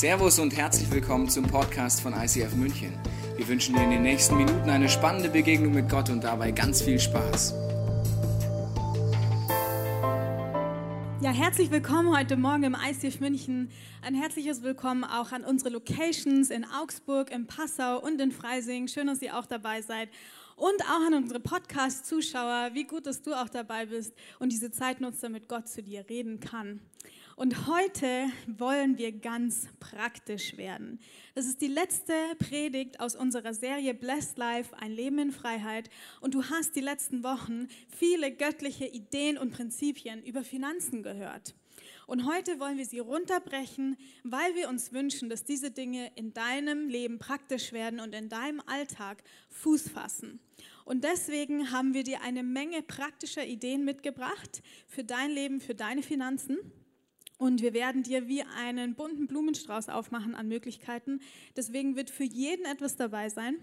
Servus und herzlich willkommen zum Podcast von ICF München. Wir wünschen dir in den nächsten Minuten eine spannende Begegnung mit Gott und dabei ganz viel Spaß. Ja, herzlich willkommen heute Morgen im ICF München. Ein herzliches Willkommen auch an unsere Locations in Augsburg, in Passau und in Freising. Schön, dass ihr auch dabei seid. Und auch an unsere Podcast-Zuschauer. Wie gut, dass du auch dabei bist und diese Zeit nutzt, damit Gott zu dir reden kann. Und heute wollen wir ganz praktisch werden. Das ist die letzte Predigt aus unserer Serie Blessed Life, ein Leben in Freiheit. Und du hast die letzten Wochen viele göttliche Ideen und Prinzipien über Finanzen gehört. Und heute wollen wir sie runterbrechen, weil wir uns wünschen, dass diese Dinge in deinem Leben praktisch werden und in deinem Alltag Fuß fassen. Und deswegen haben wir dir eine Menge praktischer Ideen mitgebracht für dein Leben, für deine Finanzen. Und wir werden dir wie einen bunten Blumenstrauß aufmachen an Möglichkeiten. Deswegen wird für jeden etwas dabei sein.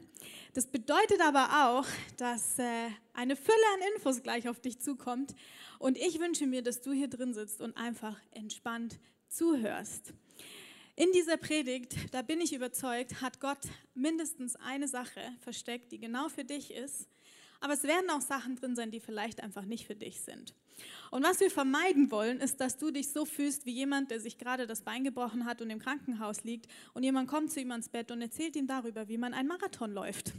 Das bedeutet aber auch, dass äh, eine Fülle an Infos gleich auf dich zukommt. Und ich wünsche mir, dass du hier drin sitzt und einfach entspannt zuhörst. In dieser Predigt, da bin ich überzeugt, hat Gott mindestens eine Sache versteckt, die genau für dich ist. Aber es werden auch Sachen drin sein, die vielleicht einfach nicht für dich sind. Und was wir vermeiden wollen, ist, dass du dich so fühlst wie jemand, der sich gerade das Bein gebrochen hat und im Krankenhaus liegt und jemand kommt zu ihm ans Bett und erzählt ihm darüber, wie man einen Marathon läuft.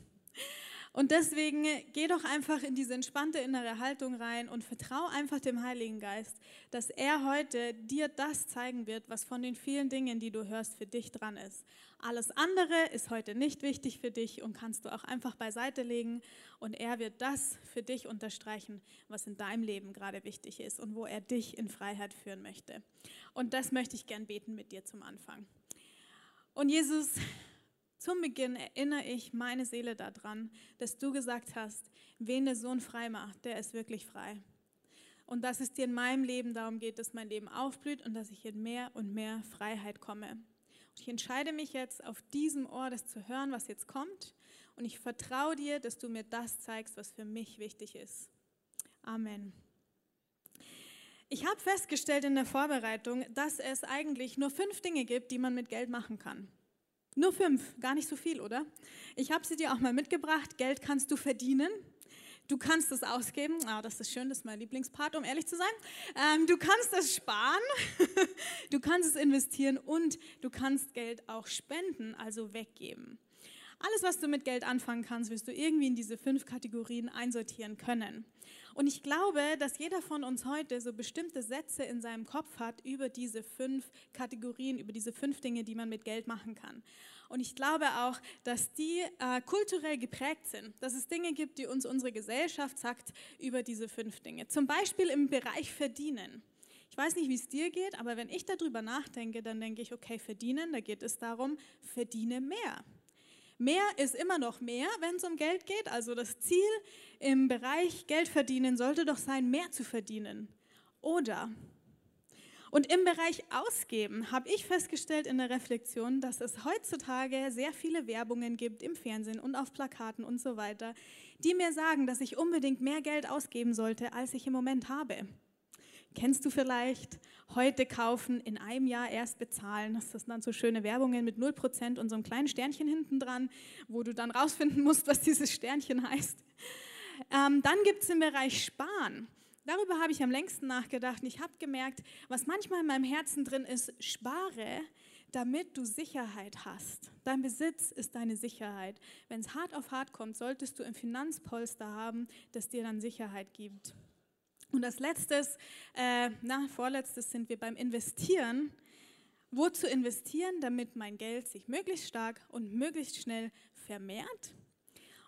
Und deswegen geh doch einfach in diese entspannte innere Haltung rein und vertraue einfach dem Heiligen Geist, dass er heute dir das zeigen wird, was von den vielen Dingen, die du hörst, für dich dran ist. Alles andere ist heute nicht wichtig für dich und kannst du auch einfach beiseite legen und er wird das für dich unterstreichen, was in deinem Leben gerade wichtig ist und wo er dich in Freiheit führen möchte. Und das möchte ich gern beten mit dir zum Anfang. Und Jesus, zum Beginn erinnere ich meine Seele daran, dass du gesagt hast, wen der Sohn frei macht, der ist wirklich frei. Und dass es dir in meinem Leben darum geht, dass mein Leben aufblüht und dass ich in mehr und mehr Freiheit komme. Und ich entscheide mich jetzt auf diesem Ohr, das zu hören, was jetzt kommt. Und ich vertraue dir, dass du mir das zeigst, was für mich wichtig ist. Amen. Ich habe festgestellt in der Vorbereitung, dass es eigentlich nur fünf Dinge gibt, die man mit Geld machen kann. Nur fünf, gar nicht so viel, oder? Ich habe sie dir auch mal mitgebracht. Geld kannst du verdienen. Du kannst es ausgeben. Ah, das ist schön, das ist mein Lieblingspart, um ehrlich zu sein. Ähm, du kannst es sparen. du kannst es investieren und du kannst Geld auch spenden, also weggeben. Alles, was du mit Geld anfangen kannst, wirst du irgendwie in diese fünf Kategorien einsortieren können. Und ich glaube, dass jeder von uns heute so bestimmte Sätze in seinem Kopf hat über diese fünf Kategorien, über diese fünf Dinge, die man mit Geld machen kann. Und ich glaube auch, dass die äh, kulturell geprägt sind, dass es Dinge gibt, die uns unsere Gesellschaft sagt über diese fünf Dinge. Zum Beispiel im Bereich Verdienen. Ich weiß nicht, wie es dir geht, aber wenn ich darüber nachdenke, dann denke ich, okay, verdienen, da geht es darum, verdiene mehr. Mehr ist immer noch mehr, wenn es um Geld geht. Also das Ziel im Bereich Geld verdienen sollte doch sein, mehr zu verdienen. Oder und im Bereich Ausgeben habe ich festgestellt in der Reflexion, dass es heutzutage sehr viele Werbungen gibt im Fernsehen und auf Plakaten und so weiter, die mir sagen, dass ich unbedingt mehr Geld ausgeben sollte, als ich im Moment habe. Kennst du vielleicht? Heute kaufen, in einem Jahr erst bezahlen. Das sind dann so schöne Werbungen mit 0% und so einem kleinen Sternchen hinten dran, wo du dann rausfinden musst, was dieses Sternchen heißt. Ähm, dann gibt es den Bereich Sparen. Darüber habe ich am längsten nachgedacht. Ich habe gemerkt, was manchmal in meinem Herzen drin ist, spare, damit du Sicherheit hast. Dein Besitz ist deine Sicherheit. Wenn es hart auf hart kommt, solltest du ein Finanzpolster haben, das dir dann Sicherheit gibt. Und als letztes, äh, na, vorletztes sind wir beim Investieren. Wozu investieren, damit mein Geld sich möglichst stark und möglichst schnell vermehrt?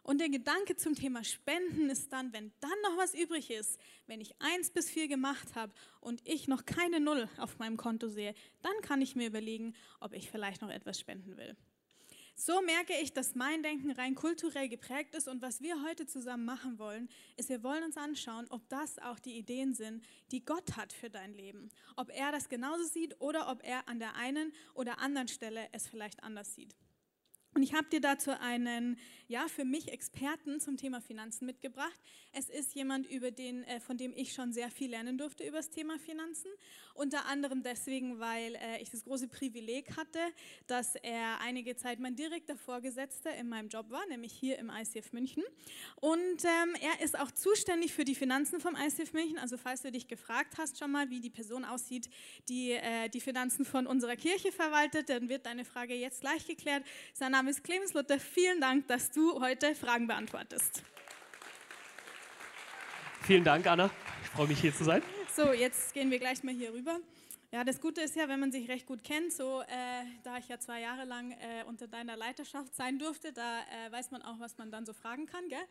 Und der Gedanke zum Thema Spenden ist dann, wenn dann noch was übrig ist, wenn ich eins bis vier gemacht habe und ich noch keine Null auf meinem Konto sehe, dann kann ich mir überlegen, ob ich vielleicht noch etwas spenden will. So merke ich, dass mein Denken rein kulturell geprägt ist und was wir heute zusammen machen wollen, ist, wir wollen uns anschauen, ob das auch die Ideen sind, die Gott hat für dein Leben. Ob er das genauso sieht oder ob er an der einen oder anderen Stelle es vielleicht anders sieht. Und ich habe dir dazu einen, ja, für mich Experten zum Thema Finanzen mitgebracht. Es ist jemand, über den, äh, von dem ich schon sehr viel lernen durfte über das Thema Finanzen. Unter anderem deswegen, weil äh, ich das große Privileg hatte, dass er einige Zeit mein direkter Vorgesetzter in meinem Job war, nämlich hier im ICF München. Und ähm, er ist auch zuständig für die Finanzen vom ICF München. Also falls du dich gefragt hast schon mal, wie die Person aussieht, die äh, die Finanzen von unserer Kirche verwaltet, dann wird deine Frage jetzt gleich geklärt. Sein Name ist Clemens Luther. Vielen Dank, dass du heute Fragen beantwortest. Vielen Dank, Anna. Ich freue mich, hier zu sein. So, jetzt gehen wir gleich mal hier rüber. Ja, das Gute ist ja, wenn man sich recht gut kennt, so äh, da ich ja zwei Jahre lang äh, unter deiner Leiterschaft sein durfte, da äh, weiß man auch, was man dann so fragen kann, gell?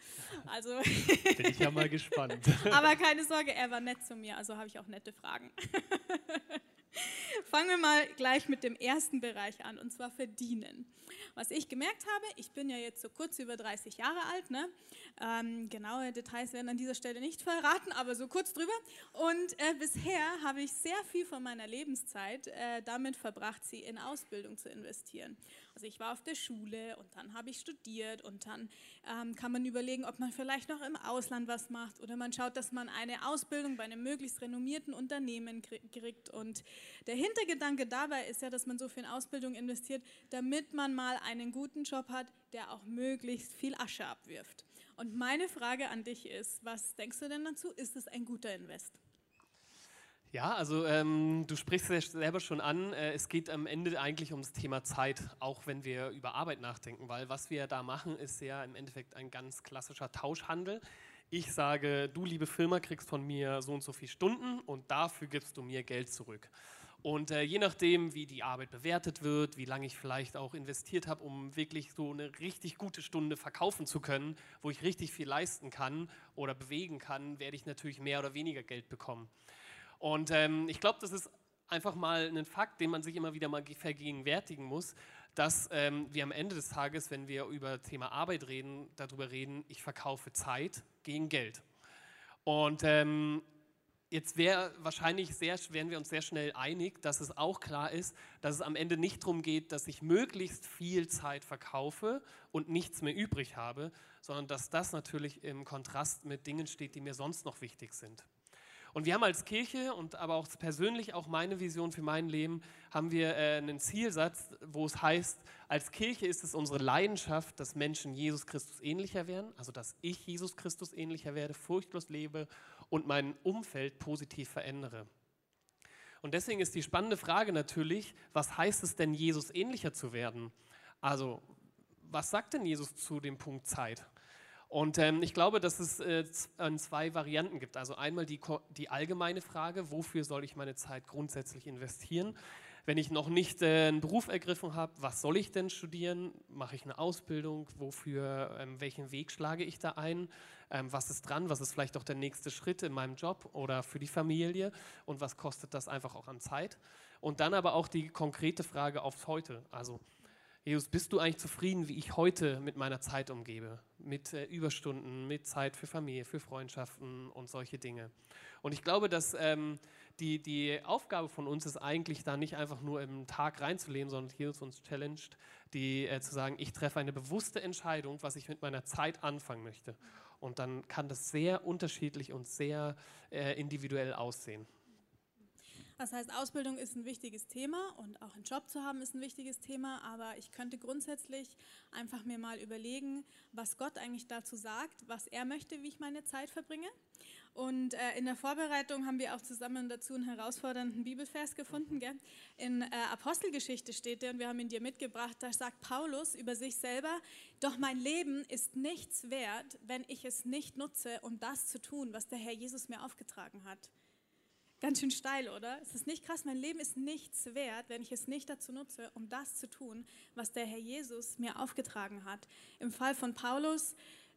Also bin ich ja mal gespannt. Aber keine Sorge, er war nett zu mir, also habe ich auch nette Fragen. Fangen wir mal gleich mit dem ersten Bereich an, und zwar verdienen. Was ich gemerkt habe, ich bin ja jetzt so kurz über 30 Jahre alt, ne? Ähm, genaue Details werden an dieser Stelle nicht verraten, aber so kurz drüber. Und äh, bisher habe ich sehr viel von meiner Lebenszeit äh, damit verbracht, sie in Ausbildung zu investieren. Also ich war auf der Schule und dann habe ich studiert und dann ähm, kann man überlegen, ob man vielleicht noch im Ausland was macht oder man schaut, dass man eine Ausbildung bei einem möglichst renommierten Unternehmen kriegt. Und der Hintergedanke dabei ist ja, dass man so viel in Ausbildung investiert, damit man mal einen guten Job hat, der auch möglichst viel Asche abwirft. Und meine Frage an dich ist, was denkst du denn dazu? Ist es ein guter Invest? Ja, also ähm, du sprichst es selber schon an. Äh, es geht am Ende eigentlich ums Thema Zeit, auch wenn wir über Arbeit nachdenken, weil was wir da machen, ist ja im Endeffekt ein ganz klassischer Tauschhandel. Ich sage, du liebe Firma kriegst von mir so und so viele Stunden und dafür gibst du mir Geld zurück. Und äh, je nachdem, wie die Arbeit bewertet wird, wie lange ich vielleicht auch investiert habe, um wirklich so eine richtig gute Stunde verkaufen zu können, wo ich richtig viel leisten kann oder bewegen kann, werde ich natürlich mehr oder weniger Geld bekommen. Und ähm, ich glaube, das ist einfach mal ein Fakt, den man sich immer wieder mal vergegenwärtigen muss, dass ähm, wir am Ende des Tages, wenn wir über Thema Arbeit reden, darüber reden, ich verkaufe Zeit gegen Geld. Und ähm, jetzt wäre wahrscheinlich sehr, wären wir uns sehr schnell einig, dass es auch klar ist, dass es am Ende nicht darum geht, dass ich möglichst viel Zeit verkaufe und nichts mehr übrig habe, sondern dass das natürlich im Kontrast mit Dingen steht, die mir sonst noch wichtig sind. Und wir haben als Kirche und aber auch persönlich auch meine Vision für mein Leben, haben wir äh, einen Zielsatz, wo es heißt, als Kirche ist es unsere Leidenschaft, dass Menschen Jesus Christus ähnlicher werden, also dass ich Jesus Christus ähnlicher werde, furchtlos lebe und mein Umfeld positiv verändere. Und deswegen ist die spannende Frage natürlich, was heißt es denn, Jesus ähnlicher zu werden? Also, was sagt denn Jesus zu dem Punkt Zeit? Und ähm, ich glaube, dass es äh, zwei Varianten gibt. Also einmal die, die allgemeine Frage, wofür soll ich meine Zeit grundsätzlich investieren? Wenn ich noch nicht äh, einen Beruf ergriffen habe, was soll ich denn studieren? Mache ich eine Ausbildung? Wofür, ähm, welchen Weg schlage ich da ein? Ähm, was ist dran? Was ist vielleicht auch der nächste Schritt in meinem Job oder für die Familie? Und was kostet das einfach auch an Zeit? Und dann aber auch die konkrete Frage aufs Heute. Also Jesus, bist du eigentlich zufrieden, wie ich heute mit meiner Zeit umgebe? Mit äh, Überstunden, mit Zeit für Familie, für Freundschaften und solche Dinge. Und ich glaube, dass ähm, die, die Aufgabe von uns ist eigentlich da nicht einfach nur im Tag reinzuleben, sondern Jesus uns challenged, die äh, zu sagen, ich treffe eine bewusste Entscheidung, was ich mit meiner Zeit anfangen möchte. Und dann kann das sehr unterschiedlich und sehr äh, individuell aussehen. Das heißt, Ausbildung ist ein wichtiges Thema und auch einen Job zu haben ist ein wichtiges Thema, aber ich könnte grundsätzlich einfach mir mal überlegen, was Gott eigentlich dazu sagt, was er möchte, wie ich meine Zeit verbringe. Und äh, in der Vorbereitung haben wir auch zusammen dazu einen herausfordernden Bibelvers gefunden. Gell? In äh, Apostelgeschichte steht der und wir haben ihn dir mitgebracht. Da sagt Paulus über sich selber: Doch mein Leben ist nichts wert, wenn ich es nicht nutze, um das zu tun, was der Herr Jesus mir aufgetragen hat. Ganz schön steil, oder? Es ist nicht krass, mein Leben ist nichts wert, wenn ich es nicht dazu nutze, um das zu tun, was der Herr Jesus mir aufgetragen hat. Im Fall von Paulus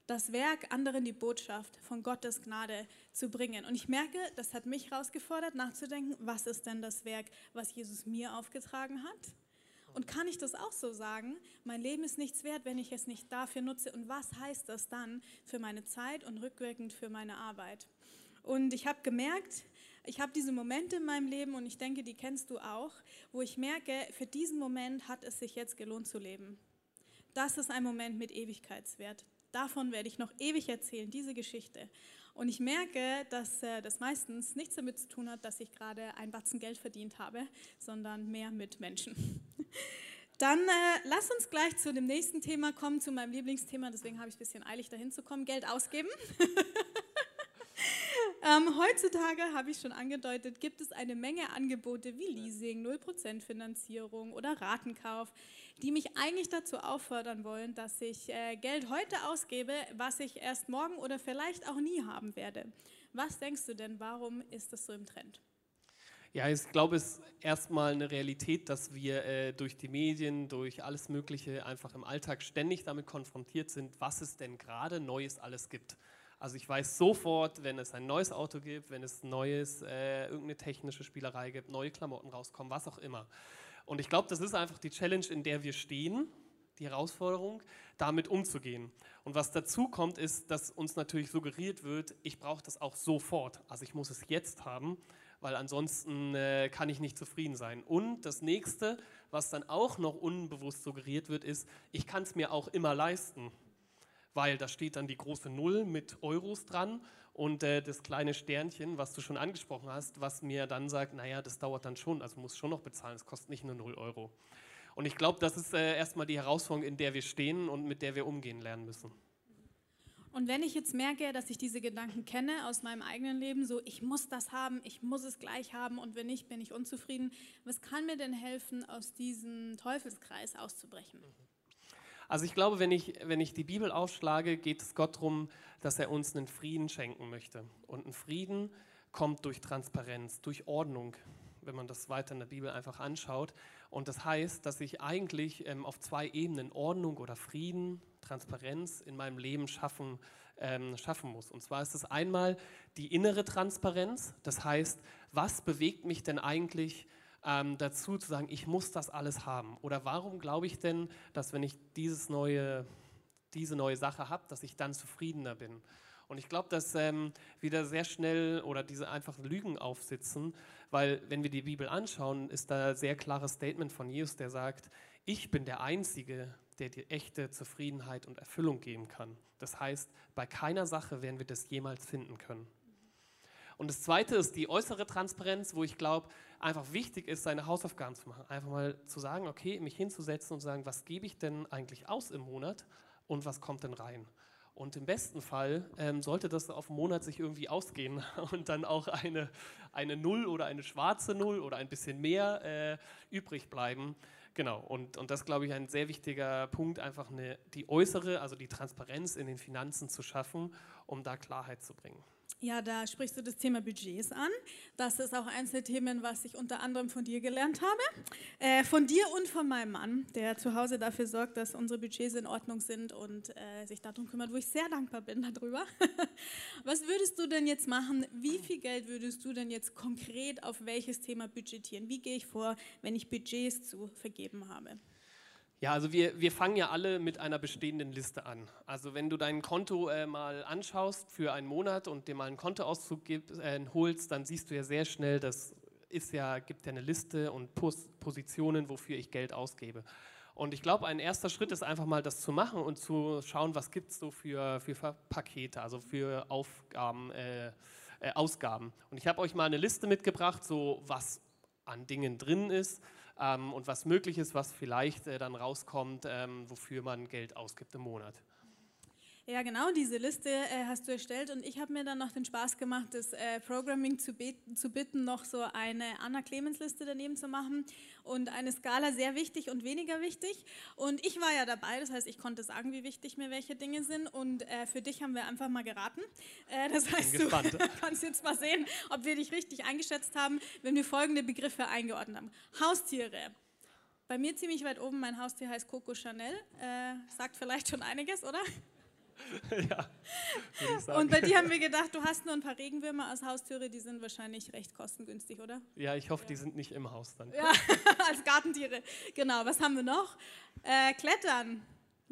das Werk, anderen die Botschaft von Gottes Gnade zu bringen. Und ich merke, das hat mich herausgefordert, nachzudenken, was ist denn das Werk, was Jesus mir aufgetragen hat? Und kann ich das auch so sagen? Mein Leben ist nichts wert, wenn ich es nicht dafür nutze. Und was heißt das dann für meine Zeit und rückwirkend für meine Arbeit? Und ich habe gemerkt, ich habe diese Momente in meinem Leben und ich denke, die kennst du auch, wo ich merke, für diesen Moment hat es sich jetzt gelohnt zu leben. das ist ein Moment mit Ewigkeitswert. Davon werde ich noch ewig erzählen, diese Geschichte. Und ich merke, dass äh, das meistens nichts damit zu tun hat, dass ich gerade ein Batzen Geld verdient habe, sondern mehr mit Menschen. Dann äh, lass uns gleich zu dem nächsten Thema kommen, zu meinem Lieblingsthema. Deswegen habe ich ein bisschen eilig dahin zu kommen. Geld ausgeben. ähm, heutzutage, habe ich schon angedeutet, gibt es eine Menge Angebote wie Leasing, 0% Finanzierung oder Ratenkauf, die mich eigentlich dazu auffordern wollen, dass ich äh, Geld heute ausgebe, was ich erst morgen oder vielleicht auch nie haben werde. Was denkst du denn, warum ist das so im Trend? Ja, ich glaube, es ist erstmal eine Realität, dass wir äh, durch die Medien, durch alles Mögliche einfach im Alltag ständig damit konfrontiert sind, was es denn gerade Neues alles gibt. Also ich weiß sofort, wenn es ein neues Auto gibt, wenn es neues, äh, irgendeine technische Spielerei gibt, neue Klamotten rauskommen, was auch immer. Und ich glaube, das ist einfach die Challenge, in der wir stehen, die Herausforderung, damit umzugehen. Und was dazu kommt, ist, dass uns natürlich suggeriert wird, ich brauche das auch sofort. Also ich muss es jetzt haben weil ansonsten äh, kann ich nicht zufrieden sein. Und das nächste, was dann auch noch unbewusst suggeriert wird, ist, ich kann es mir auch immer leisten, weil da steht dann die große Null mit Euros dran und äh, das kleine Sternchen, was du schon angesprochen hast, was mir dann sagt, naja, das dauert dann schon, also muss schon noch bezahlen, es kostet nicht nur 0 Euro. Und ich glaube, das ist äh, erstmal die Herausforderung, in der wir stehen und mit der wir umgehen lernen müssen. Und wenn ich jetzt merke, dass ich diese Gedanken kenne aus meinem eigenen Leben, so ich muss das haben, ich muss es gleich haben und wenn nicht, bin ich unzufrieden, was kann mir denn helfen, aus diesem Teufelskreis auszubrechen? Also ich glaube, wenn ich, wenn ich die Bibel aufschlage, geht es Gott darum, dass er uns einen Frieden schenken möchte. Und ein Frieden kommt durch Transparenz, durch Ordnung, wenn man das weiter in der Bibel einfach anschaut. Und das heißt, dass ich eigentlich ähm, auf zwei Ebenen Ordnung oder Frieden, Transparenz in meinem Leben schaffen, ähm, schaffen muss. Und zwar ist es einmal die innere Transparenz, das heißt, was bewegt mich denn eigentlich ähm, dazu zu sagen, ich muss das alles haben? Oder warum glaube ich denn, dass wenn ich dieses neue, diese neue Sache habe, dass ich dann zufriedener bin? Und ich glaube, dass ähm, wieder sehr schnell oder diese einfachen Lügen aufsitzen, weil wenn wir die Bibel anschauen, ist da ein sehr klares Statement von Jesus, der sagt, ich bin der Einzige, der dir echte Zufriedenheit und Erfüllung geben kann. Das heißt, bei keiner Sache werden wir das jemals finden können. Und das Zweite ist die äußere Transparenz, wo ich glaube, einfach wichtig ist, seine Hausaufgaben zu machen. Einfach mal zu sagen, okay, mich hinzusetzen und zu sagen, was gebe ich denn eigentlich aus im Monat und was kommt denn rein? Und im besten Fall ähm, sollte das auf einen Monat sich irgendwie ausgehen und dann auch eine, eine Null oder eine schwarze Null oder ein bisschen mehr äh, übrig bleiben. Genau, und, und das glaube ich ein sehr wichtiger Punkt, einfach eine, die äußere, also die Transparenz in den Finanzen zu schaffen, um da Klarheit zu bringen. Ja, da sprichst du das Thema Budgets an. Das ist auch eines der Themen, was ich unter anderem von dir gelernt habe. Äh, von dir und von meinem Mann, der zu Hause dafür sorgt, dass unsere Budgets in Ordnung sind und äh, sich darum kümmert, wo ich sehr dankbar bin darüber. was würdest du denn jetzt machen? Wie viel Geld würdest du denn jetzt konkret auf welches Thema budgetieren? Wie gehe ich vor, wenn ich Budgets zu vergeben habe? Ja, also wir, wir fangen ja alle mit einer bestehenden Liste an. Also wenn du dein Konto äh, mal anschaust für einen Monat und dir mal einen Kontoauszug gib, äh, holst, dann siehst du ja sehr schnell, das ist ja, gibt ja eine Liste und Pos Positionen, wofür ich Geld ausgebe. Und ich glaube, ein erster Schritt ist einfach mal das zu machen und zu schauen, was gibt es so für, für Pakete, also für Aufgaben, äh, äh, Ausgaben. Und ich habe euch mal eine Liste mitgebracht, so was an Dingen drin ist ähm, und was möglich ist, was vielleicht äh, dann rauskommt, ähm, wofür man Geld ausgibt im Monat. Ja, genau, diese Liste äh, hast du erstellt und ich habe mir dann noch den Spaß gemacht, das äh, Programming zu, zu, bitten, noch so eine Anna-Clemens-Liste daneben zu machen und eine Skala sehr wichtig und weniger wichtig. Und ich war ja dabei, das heißt, ich konnte sagen, wie wichtig mir welche Dinge sind und äh, für dich haben wir einfach mal geraten. Äh, das heißt, du kannst jetzt mal sehen, ob wir dich richtig eingeschätzt haben, wenn wir folgende Begriffe eingeordnet haben. Haustiere. Bei mir ziemlich weit oben, mein Haustier heißt Coco Chanel. Äh, sagt vielleicht schon einiges, oder? ja, Und bei dir haben wir gedacht, du hast nur ein paar Regenwürmer als Haustüre, die sind wahrscheinlich recht kostengünstig, oder? Ja, ich hoffe, ja. die sind nicht im Haus dann. Ja, als Gartentiere. Genau, was haben wir noch? Äh, Klettern.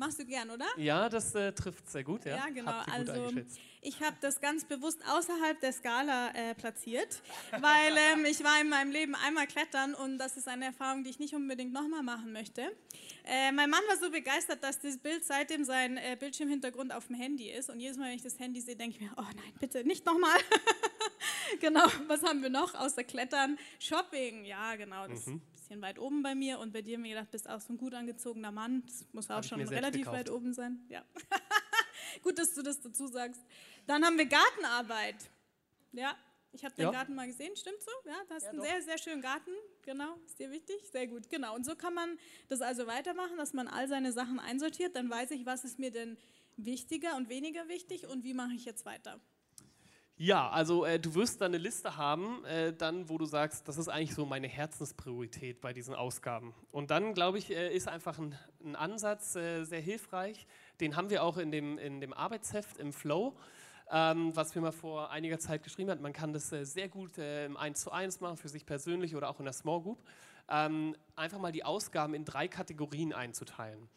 Machst du gern, oder? Ja, das äh, trifft sehr gut. Ja, ja genau. Also ich habe das ganz bewusst außerhalb der Skala äh, platziert, weil ähm, ich war in meinem Leben einmal klettern und das ist eine Erfahrung, die ich nicht unbedingt nochmal machen möchte. Äh, mein Mann war so begeistert, dass das Bild seitdem sein äh, Bildschirmhintergrund auf dem Handy ist und jedes Mal, wenn ich das Handy sehe, denke ich mir, oh nein, bitte nicht nochmal. genau, was haben wir noch außer Klettern? Shopping, ja genau, das mhm bisschen weit oben bei mir und bei dir mir gedacht, bist auch so ein gut angezogener Mann. Das muss auch schon relativ weit oben sein. Ja. gut, dass du das dazu sagst. Dann haben wir Gartenarbeit. Ja, ich habe den ja. Garten mal gesehen, stimmt so? Ja, du hast ja, einen doch. sehr, sehr schönen Garten. Genau, ist dir wichtig? Sehr gut, genau. Und so kann man das also weitermachen, dass man all seine Sachen einsortiert. Dann weiß ich, was ist mir denn wichtiger und weniger wichtig und wie mache ich jetzt weiter. Ja, also äh, du wirst da eine Liste haben, äh, dann, wo du sagst, das ist eigentlich so meine Herzenspriorität bei diesen Ausgaben. Und dann, glaube ich, äh, ist einfach ein, ein Ansatz äh, sehr hilfreich. Den haben wir auch in dem, in dem Arbeitsheft im Flow, ähm, was wir mal vor einiger Zeit geschrieben haben. Man kann das äh, sehr gut äh, im 1 zu 1 machen, für sich persönlich oder auch in der Small Group. Ähm, einfach mal die Ausgaben in drei Kategorien einzuteilen.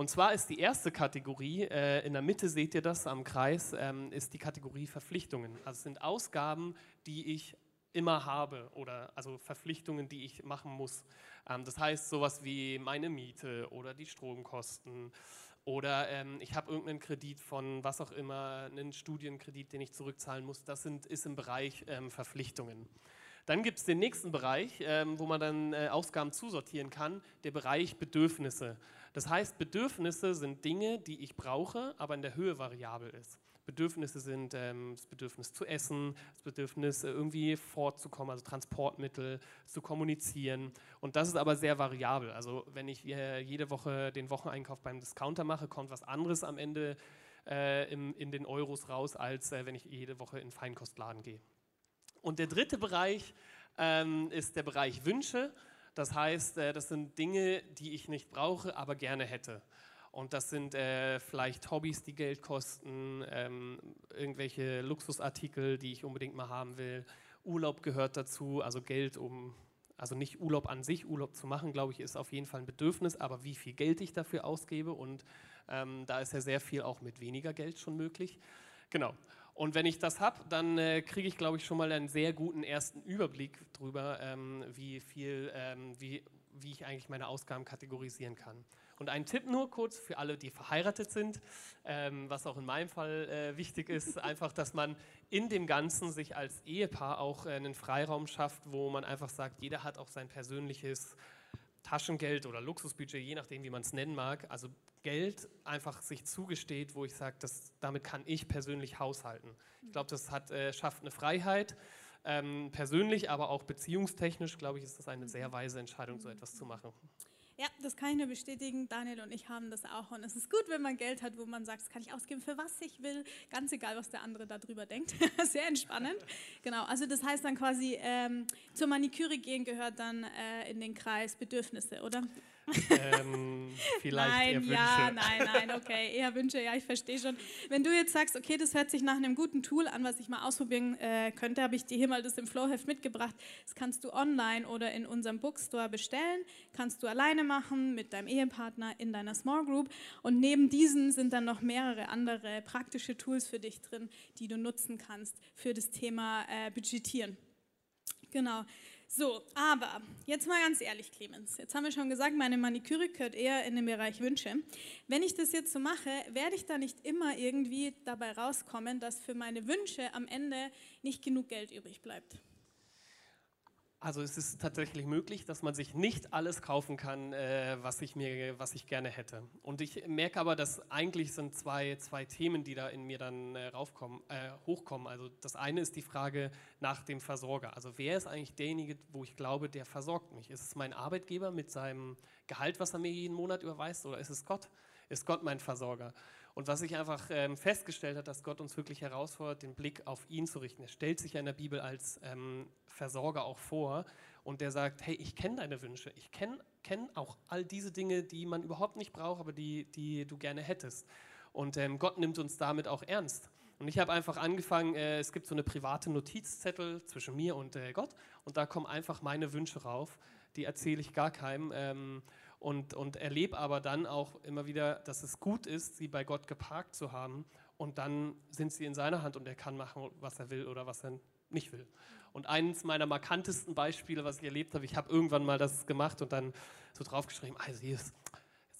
Und zwar ist die erste Kategorie, äh, in der Mitte seht ihr das am Kreis, ähm, ist die Kategorie Verpflichtungen. Also es sind Ausgaben, die ich immer habe oder also Verpflichtungen, die ich machen muss. Ähm, das heißt sowas wie meine Miete oder die Stromkosten oder ähm, ich habe irgendeinen Kredit von was auch immer, einen Studienkredit, den ich zurückzahlen muss. Das sind, ist im Bereich ähm, Verpflichtungen. Dann gibt es den nächsten Bereich, ähm, wo man dann äh, Ausgaben zusortieren kann, der Bereich Bedürfnisse. Das heißt, Bedürfnisse sind Dinge, die ich brauche, aber in der Höhe variabel ist. Bedürfnisse sind ähm, das Bedürfnis zu essen, das Bedürfnis äh, irgendwie fortzukommen, also Transportmittel, zu kommunizieren. Und das ist aber sehr variabel. Also wenn ich äh, jede Woche den Wocheneinkauf beim Discounter mache, kommt was anderes am Ende äh, im, in den Euros raus, als äh, wenn ich jede Woche in Feinkostladen gehe. Und der dritte Bereich ähm, ist der Bereich Wünsche. Das heißt, äh, das sind Dinge, die ich nicht brauche, aber gerne hätte. Und das sind äh, vielleicht Hobbys, die Geld kosten, ähm, irgendwelche Luxusartikel, die ich unbedingt mal haben will. Urlaub gehört dazu, also Geld, um, also nicht Urlaub an sich, Urlaub zu machen, glaube ich, ist auf jeden Fall ein Bedürfnis, aber wie viel Geld ich dafür ausgebe und ähm, da ist ja sehr viel auch mit weniger Geld schon möglich. Genau. Und wenn ich das habe, dann äh, kriege ich, glaube ich, schon mal einen sehr guten ersten Überblick darüber, ähm, wie viel, ähm, wie, wie ich eigentlich meine Ausgaben kategorisieren kann. Und ein Tipp nur kurz für alle, die verheiratet sind, ähm, was auch in meinem Fall äh, wichtig ist, einfach, dass man in dem Ganzen sich als Ehepaar auch äh, einen Freiraum schafft, wo man einfach sagt, jeder hat auch sein persönliches Taschengeld oder Luxusbudget, je nachdem, wie man es nennen mag. Also Geld einfach sich zugesteht, wo ich sage, damit kann ich persönlich haushalten. Ich glaube, das hat, äh, schafft eine Freiheit. Ähm, persönlich, aber auch beziehungstechnisch, glaube ich, ist das eine sehr weise Entscheidung, so etwas zu machen. Ja, das kann ich nur bestätigen. Daniel und ich haben das auch. Und es ist gut, wenn man Geld hat, wo man sagt, das kann ich ausgeben, für was ich will. Ganz egal, was der andere darüber denkt. Sehr entspannend. Genau, also das heißt dann quasi, ähm, zur Maniküre gehen gehört dann äh, in den Kreis Bedürfnisse, oder? Ähm, vielleicht nein, eher Wünsche. Ja, nein, nein, okay, eher Wünsche, ja, ich verstehe schon. Wenn du jetzt sagst, okay, das hört sich nach einem guten Tool an, was ich mal ausprobieren äh, könnte, habe ich dir hier mal das im Flowheft mitgebracht. Das kannst du online oder in unserem Bookstore bestellen, kannst du alleine machen, mit deinem Ehepartner in deiner Small Group und neben diesen sind dann noch mehrere andere praktische Tools für dich drin, die du nutzen kannst für das Thema äh, Budgetieren. Genau. So, aber jetzt mal ganz ehrlich, Clemens. Jetzt haben wir schon gesagt, meine Maniküre gehört eher in den Bereich Wünsche. Wenn ich das jetzt so mache, werde ich da nicht immer irgendwie dabei rauskommen, dass für meine Wünsche am Ende nicht genug Geld übrig bleibt. Also es ist tatsächlich möglich, dass man sich nicht alles kaufen kann, äh, was, ich mir, was ich gerne hätte. Und ich merke aber, dass eigentlich sind zwei, zwei Themen, die da in mir dann äh, raufkommen, äh, hochkommen. Also das eine ist die Frage nach dem Versorger. Also wer ist eigentlich derjenige, wo ich glaube, der versorgt mich? Ist es mein Arbeitgeber mit seinem Gehalt, was er mir jeden Monat überweist, oder ist es Gott? Ist Gott mein Versorger? Und was ich einfach ähm, festgestellt habe, dass Gott uns wirklich herausfordert, den Blick auf ihn zu richten. Er stellt sich ja in der Bibel als ähm, Versorger auch vor und der sagt, hey, ich kenne deine Wünsche, ich kenne kenn auch all diese Dinge, die man überhaupt nicht braucht, aber die, die du gerne hättest. Und ähm, Gott nimmt uns damit auch ernst. Und ich habe einfach angefangen, äh, es gibt so eine private Notizzettel zwischen mir und äh, Gott und da kommen einfach meine Wünsche rauf, die erzähle ich gar keinem. Und, und erlebe aber dann auch immer wieder, dass es gut ist, sie bei Gott geparkt zu haben und dann sind sie in seiner Hand und er kann machen, was er will oder was er nicht will. Und eines meiner markantesten Beispiele, was ich erlebt habe, ich habe irgendwann mal das gemacht und dann so draufgeschrieben, also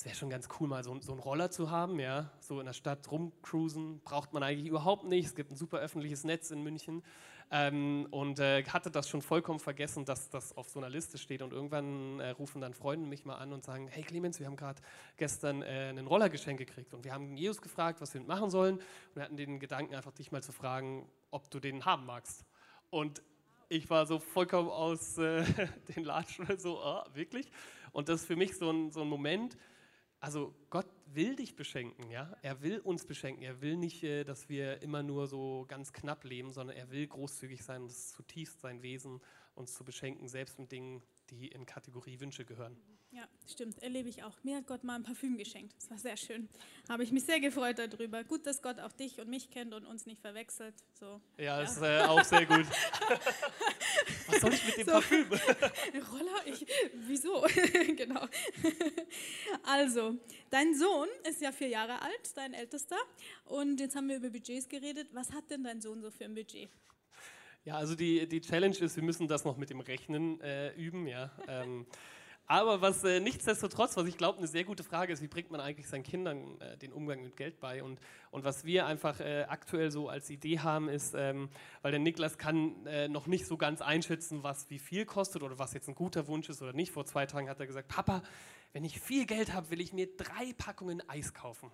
es wäre schon ganz cool, mal so, so, einen Roller zu haben, ja, so in der Stadt rumcruisen, braucht man eigentlich überhaupt nicht. Es gibt ein super öffentliches Netz in München ähm, und äh, hatte das schon vollkommen vergessen, dass das auf so einer Liste steht. Und irgendwann äh, rufen dann Freunde mich mal an und sagen, hey Clemens, wir haben gerade gestern äh, einen Roller geschenkt gekriegt und wir haben Jesus gefragt, was wir machen sollen. Und wir hatten den Gedanken, einfach dich mal zu fragen, ob du den haben magst. Und ich war so vollkommen aus äh, den Latschen, so, oh, wirklich? Und das ist für mich so ein, so ein Moment, also Gott will dich beschenken, ja. Er will uns beschenken. Er will nicht, äh, dass wir immer nur so ganz knapp leben, sondern er will großzügig sein. Das ist zutiefst sein Wesen, uns zu beschenken, selbst mit Dingen, die in Kategorie Wünsche gehören. Ja, stimmt, erlebe ich auch. Mir hat Gott mal ein Parfüm geschenkt. Das war sehr schön. Habe ich mich sehr gefreut darüber. Gut, dass Gott auch dich und mich kennt und uns nicht verwechselt. So, ja, ja. ist äh, auch sehr gut. Was soll ich mit dem so, Parfüm? Roller? Ich, wieso? genau. Also, dein Sohn ist ja vier Jahre alt, dein Ältester. Und jetzt haben wir über Budgets geredet. Was hat denn dein Sohn so für ein Budget? Ja, also die, die Challenge ist, wir müssen das noch mit dem Rechnen äh, üben. Ja. Ähm, aber was äh, nichtsdestotrotz, was ich glaube, eine sehr gute Frage ist, wie bringt man eigentlich seinen Kindern äh, den Umgang mit Geld bei? Und, und was wir einfach äh, aktuell so als Idee haben, ist, ähm, weil der Niklas kann äh, noch nicht so ganz einschätzen, was wie viel kostet oder was jetzt ein guter Wunsch ist oder nicht. Vor zwei Tagen hat er gesagt, Papa, wenn ich viel Geld habe, will ich mir drei Packungen Eis kaufen.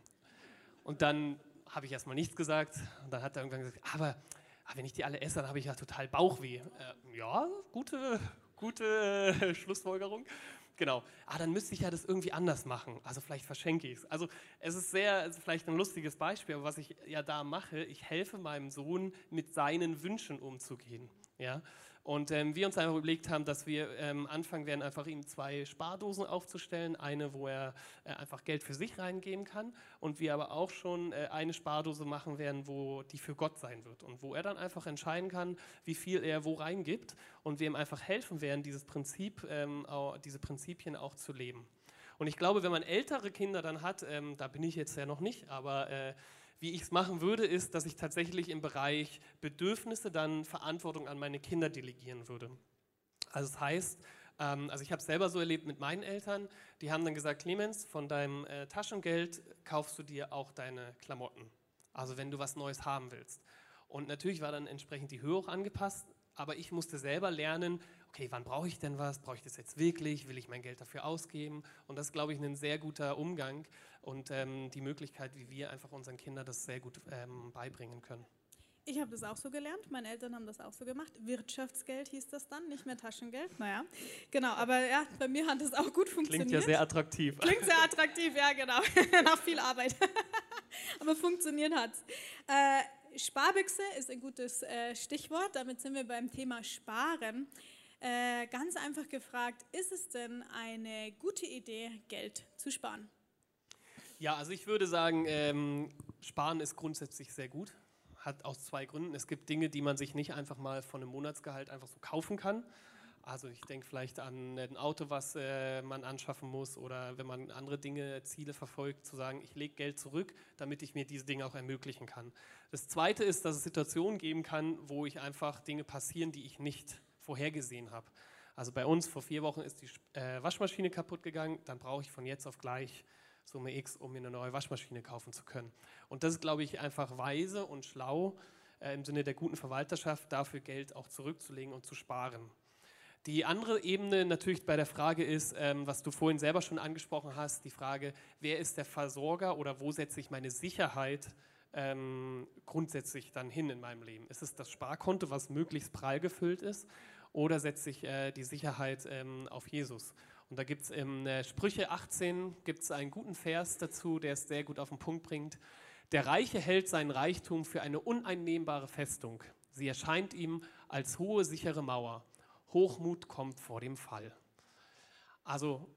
Und dann habe ich erstmal nichts gesagt. Und dann hat er irgendwann gesagt, aber, aber wenn ich die alle esse, dann habe ich ja total Bauchweh. Äh, ja, gute, gute Schlussfolgerung. Genau. Ah, dann müsste ich ja das irgendwie anders machen. Also vielleicht verschenke ich es. Also es ist sehr, es vielleicht ein lustiges Beispiel, aber was ich ja da mache, ich helfe meinem Sohn mit seinen Wünschen umzugehen. Ja? Und ähm, wir uns einfach überlegt haben, dass wir ähm, anfangen werden, einfach ihm zwei Spardosen aufzustellen. Eine, wo er äh, einfach Geld für sich reingeben kann. Und wir aber auch schon äh, eine Spardose machen werden, wo die für Gott sein wird. Und wo er dann einfach entscheiden kann, wie viel er wo reingibt. Und wir ihm einfach helfen werden, dieses Prinzip, ähm, diese Prinzipien auch zu leben. Und ich glaube, wenn man ältere Kinder dann hat, ähm, da bin ich jetzt ja noch nicht, aber äh, wie ich es machen würde, ist, dass ich tatsächlich im Bereich Bedürfnisse dann Verantwortung an meine Kinder delegieren würde. Also das heißt, ähm, also ich habe es selber so erlebt mit meinen Eltern, die haben dann gesagt, Clemens, von deinem äh, Taschengeld kaufst du dir auch deine Klamotten. Also wenn du was Neues haben willst. Und natürlich war dann entsprechend die Höhe auch angepasst, aber ich musste selber lernen, okay, wann brauche ich denn was? Brauche ich das jetzt wirklich? Will ich mein Geld dafür ausgeben? Und das ist, glaube ich, ein sehr guter Umgang und ähm, die Möglichkeit, wie wir einfach unseren Kindern das sehr gut ähm, beibringen können. Ich habe das auch so gelernt, meine Eltern haben das auch so gemacht. Wirtschaftsgeld hieß das dann, nicht mehr Taschengeld. Naja, genau, aber ja, bei mir hat das auch gut funktioniert. Klingt ja sehr attraktiv. Klingt sehr attraktiv, ja, genau. Nach viel Arbeit. aber funktioniert hat es. Äh, Sparbüchse ist ein gutes äh, Stichwort, damit sind wir beim Thema Sparen. Äh, ganz einfach gefragt, ist es denn eine gute Idee, Geld zu sparen? Ja, also ich würde sagen, ähm, Sparen ist grundsätzlich sehr gut. Hat aus zwei Gründen. Es gibt Dinge, die man sich nicht einfach mal von einem Monatsgehalt einfach so kaufen kann. Also ich denke vielleicht an ein Auto, was äh, man anschaffen muss oder wenn man andere Dinge, Ziele verfolgt, zu sagen, ich lege Geld zurück, damit ich mir diese Dinge auch ermöglichen kann. Das Zweite ist, dass es Situationen geben kann, wo ich einfach Dinge passieren, die ich nicht vorhergesehen habe. Also bei uns vor vier Wochen ist die äh, Waschmaschine kaputt gegangen, dann brauche ich von jetzt auf gleich Summe X, um mir eine neue Waschmaschine kaufen zu können. Und das ist, glaube ich, einfach weise und schlau äh, im Sinne der guten Verwalterschaft, dafür Geld auch zurückzulegen und zu sparen. Die andere Ebene natürlich bei der Frage ist, ähm, was du vorhin selber schon angesprochen hast, die Frage, wer ist der Versorger oder wo setze ich meine Sicherheit ähm, grundsätzlich dann hin in meinem Leben? Ist es das Sparkonto, was möglichst prall gefüllt ist? oder setze ich äh, die Sicherheit ähm, auf Jesus? Und da gibt es im äh, Sprüche 18 gibt's einen guten Vers dazu, der es sehr gut auf den Punkt bringt. Der Reiche hält seinen Reichtum für eine uneinnehmbare Festung. Sie erscheint ihm als hohe, sichere Mauer. Hochmut kommt vor dem Fall. Also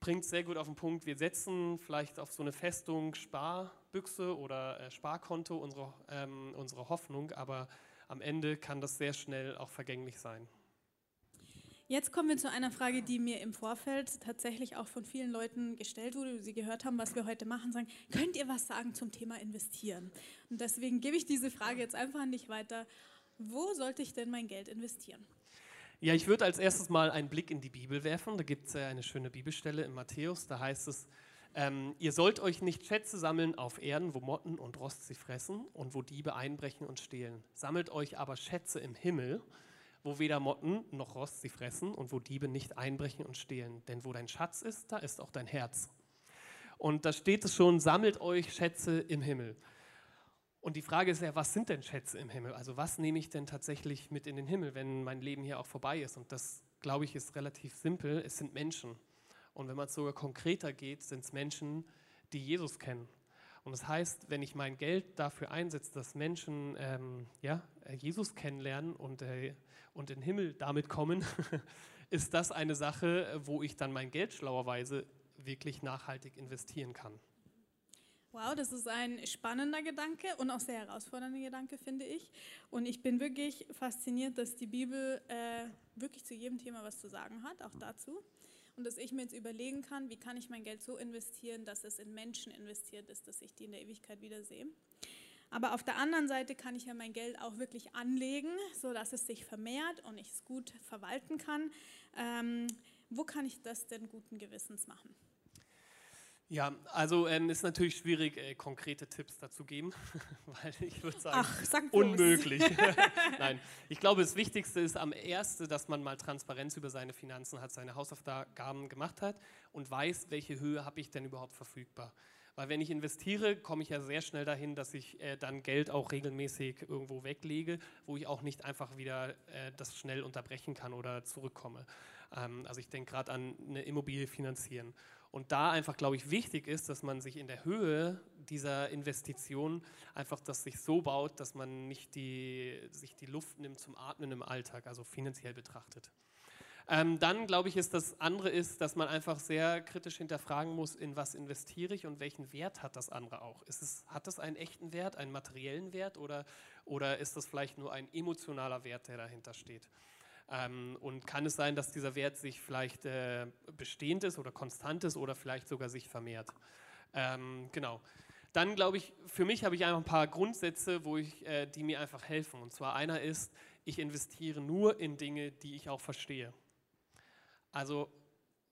bringt sehr gut auf den Punkt. Wir setzen vielleicht auf so eine Festung Sparbüchse oder äh, Sparkonto unsere, ähm, unsere Hoffnung, aber am Ende kann das sehr schnell auch vergänglich sein. Jetzt kommen wir zu einer Frage, die mir im Vorfeld tatsächlich auch von vielen Leuten gestellt wurde, Sie gehört haben, was wir heute machen, sagen, könnt ihr was sagen zum Thema investieren? Und deswegen gebe ich diese Frage jetzt einfach an dich weiter. Wo sollte ich denn mein Geld investieren? Ja, ich würde als erstes mal einen Blick in die Bibel werfen. Da gibt es ja eine schöne Bibelstelle in Matthäus. Da heißt es, ähm, ihr sollt euch nicht Schätze sammeln auf Erden, wo Motten und Rost sie fressen und wo Diebe einbrechen und stehlen. Sammelt euch aber Schätze im Himmel, wo weder Motten noch Rost sie fressen und wo Diebe nicht einbrechen und stehlen. Denn wo dein Schatz ist, da ist auch dein Herz. Und da steht es schon, sammelt euch Schätze im Himmel. Und die Frage ist ja, was sind denn Schätze im Himmel? Also was nehme ich denn tatsächlich mit in den Himmel, wenn mein Leben hier auch vorbei ist? Und das, glaube ich, ist relativ simpel. Es sind Menschen. Und wenn man es sogar konkreter geht, sind es Menschen, die Jesus kennen. Und das heißt, wenn ich mein Geld dafür einsetze, dass Menschen ähm, ja, Jesus kennenlernen und, äh, und in den Himmel damit kommen, ist das eine Sache, wo ich dann mein Geld schlauerweise wirklich nachhaltig investieren kann. Wow, das ist ein spannender Gedanke und auch sehr herausfordernder Gedanke, finde ich. Und ich bin wirklich fasziniert, dass die Bibel äh, wirklich zu jedem Thema was zu sagen hat, auch dazu. Und dass ich mir jetzt überlegen kann, wie kann ich mein Geld so investieren, dass es in Menschen investiert ist, dass ich die in der Ewigkeit wiedersehe. Aber auf der anderen Seite kann ich ja mein Geld auch wirklich anlegen, sodass es sich vermehrt und ich es gut verwalten kann. Ähm, wo kann ich das denn guten Gewissens machen? Ja, also ähm, ist natürlich schwierig, äh, konkrete Tipps dazu geben, weil ich würde sagen, Ach, unmöglich. Nein, ich glaube, das Wichtigste ist am ersten, dass man mal Transparenz über seine Finanzen hat, seine Hausaufgaben gemacht hat und weiß, welche Höhe habe ich denn überhaupt verfügbar. Weil wenn ich investiere, komme ich ja sehr schnell dahin, dass ich äh, dann Geld auch regelmäßig irgendwo weglege, wo ich auch nicht einfach wieder äh, das schnell unterbrechen kann oder zurückkomme. Ähm, also ich denke gerade an eine Immobilie finanzieren. Und da einfach, glaube ich, wichtig ist, dass man sich in der Höhe dieser Investition einfach das sich so baut, dass man nicht die, sich die Luft nimmt zum Atmen im Alltag, also finanziell betrachtet. Ähm, dann glaube ich, ist das andere ist, dass man einfach sehr kritisch hinterfragen muss, in was investiere ich und welchen Wert hat das andere auch. Ist es, hat das einen echten Wert, einen materiellen Wert oder, oder ist das vielleicht nur ein emotionaler Wert, der dahinter steht? Ähm, und kann es sein, dass dieser Wert sich vielleicht äh, bestehend ist oder konstant ist oder vielleicht sogar sich vermehrt? Ähm, genau. Dann glaube ich, für mich habe ich einfach ein paar Grundsätze, wo ich, äh, die mir einfach helfen. Und zwar einer ist, ich investiere nur in Dinge, die ich auch verstehe. Also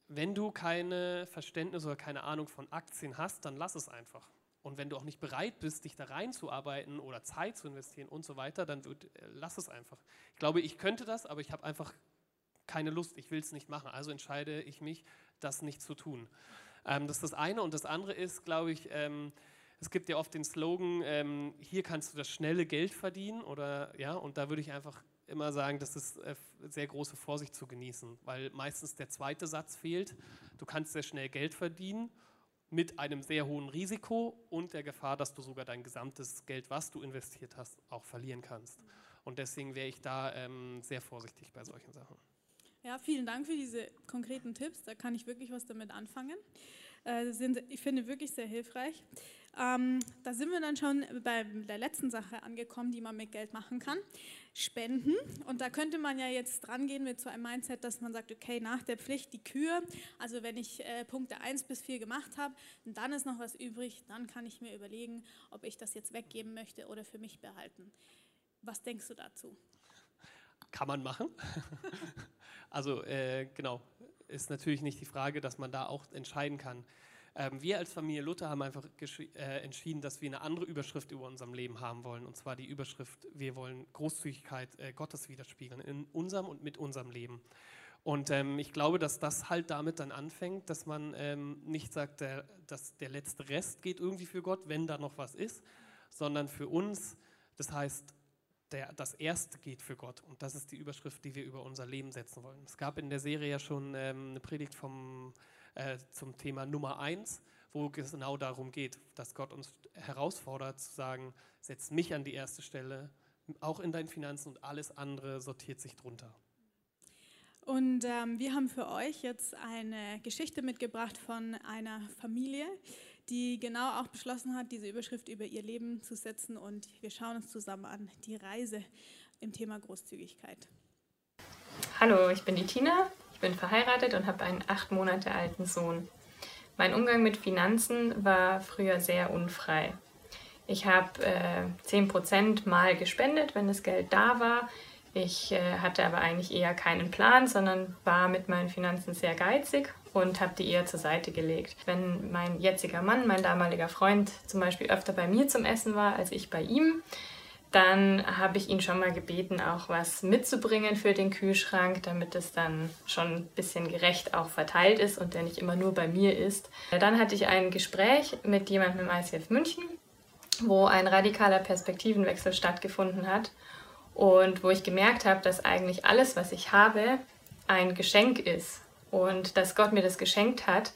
wenn du keine Verständnis oder keine Ahnung von Aktien hast, dann lass es einfach. Und wenn du auch nicht bereit bist, dich da reinzuarbeiten oder Zeit zu investieren und so weiter, dann wird, äh, lass es einfach. Ich glaube, ich könnte das, aber ich habe einfach keine Lust, ich will es nicht machen. Also entscheide ich mich, das nicht zu tun. Ähm, das ist das eine. Und das andere ist, glaube ich, ähm, es gibt ja oft den Slogan, ähm, hier kannst du das schnelle Geld verdienen. Oder, ja, und da würde ich einfach immer sagen, das ist äh, sehr große Vorsicht zu genießen, weil meistens der zweite Satz fehlt. Du kannst sehr schnell Geld verdienen mit einem sehr hohen Risiko und der Gefahr, dass du sogar dein gesamtes Geld, was du investiert hast, auch verlieren kannst. Und deswegen wäre ich da ähm, sehr vorsichtig bei solchen Sachen. Ja, vielen Dank für diese konkreten Tipps. Da kann ich wirklich was damit anfangen. Äh, sind, ich finde, wirklich sehr hilfreich. Ähm, da sind wir dann schon bei der letzten Sache angekommen, die man mit Geld machen kann. Spenden. Und da könnte man ja jetzt dran gehen mit so einem Mindset, dass man sagt, okay, nach der Pflicht die Kühe. Also wenn ich äh, Punkte 1 bis 4 gemacht habe dann ist noch was übrig, dann kann ich mir überlegen, ob ich das jetzt weggeben möchte oder für mich behalten. Was denkst du dazu? Kann man machen. also äh, genau, ist natürlich nicht die Frage, dass man da auch entscheiden kann. Ähm, wir als Familie Luther haben einfach äh, entschieden, dass wir eine andere Überschrift über unserem Leben haben wollen. Und zwar die Überschrift, wir wollen Großzügigkeit äh, Gottes widerspiegeln in unserem und mit unserem Leben. Und ähm, ich glaube, dass das halt damit dann anfängt, dass man ähm, nicht sagt, der, dass der letzte Rest geht irgendwie für Gott, wenn da noch was ist, sondern für uns, das heißt, der, das Erste geht für Gott. Und das ist die Überschrift, die wir über unser Leben setzen wollen. Es gab in der Serie ja schon ähm, eine Predigt vom äh, zum Thema Nummer eins, wo es genau darum geht, dass Gott uns herausfordert zu sagen, setz mich an die erste Stelle, auch in deinen Finanzen und alles andere sortiert sich drunter. Und ähm, wir haben für euch jetzt eine Geschichte mitgebracht von einer Familie, die genau auch beschlossen hat, diese Überschrift über ihr Leben zu setzen. Und wir schauen uns zusammen an die Reise im Thema Großzügigkeit. Hallo, ich bin die Tina, ich bin verheiratet und habe einen acht Monate alten Sohn. Mein Umgang mit Finanzen war früher sehr unfrei. Ich habe äh, 10% mal gespendet, wenn das Geld da war. Ich äh, hatte aber eigentlich eher keinen Plan, sondern war mit meinen Finanzen sehr geizig und habe die eher zur Seite gelegt. Wenn mein jetziger Mann, mein damaliger Freund zum Beispiel öfter bei mir zum Essen war als ich bei ihm, dann habe ich ihn schon mal gebeten, auch was mitzubringen für den Kühlschrank, damit es dann schon ein bisschen gerecht auch verteilt ist und der nicht immer nur bei mir ist. Dann hatte ich ein Gespräch mit jemandem im ICF München, wo ein radikaler Perspektivenwechsel stattgefunden hat und wo ich gemerkt habe, dass eigentlich alles, was ich habe, ein Geschenk ist und dass Gott mir das geschenkt hat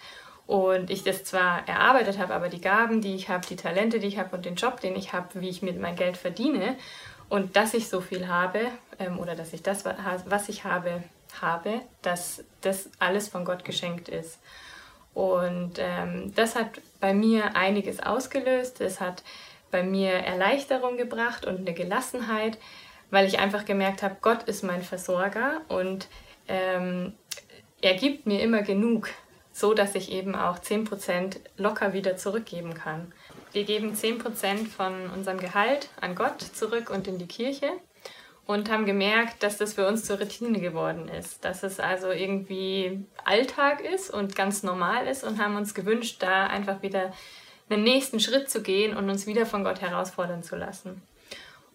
und ich das zwar erarbeitet habe, aber die Gaben, die ich habe, die Talente, die ich habe und den Job, den ich habe, wie ich mit mein Geld verdiene und dass ich so viel habe ähm, oder dass ich das, was ich habe, habe, dass das alles von Gott geschenkt ist. Und ähm, das hat bei mir einiges ausgelöst. Es hat bei mir Erleichterung gebracht und eine Gelassenheit, weil ich einfach gemerkt habe, Gott ist mein Versorger und ähm, er gibt mir immer genug so dass ich eben auch 10% locker wieder zurückgeben kann. Wir geben 10% von unserem Gehalt an Gott zurück und in die Kirche und haben gemerkt, dass das für uns zur Routine geworden ist, dass es also irgendwie Alltag ist und ganz normal ist und haben uns gewünscht, da einfach wieder einen nächsten Schritt zu gehen und uns wieder von Gott herausfordern zu lassen.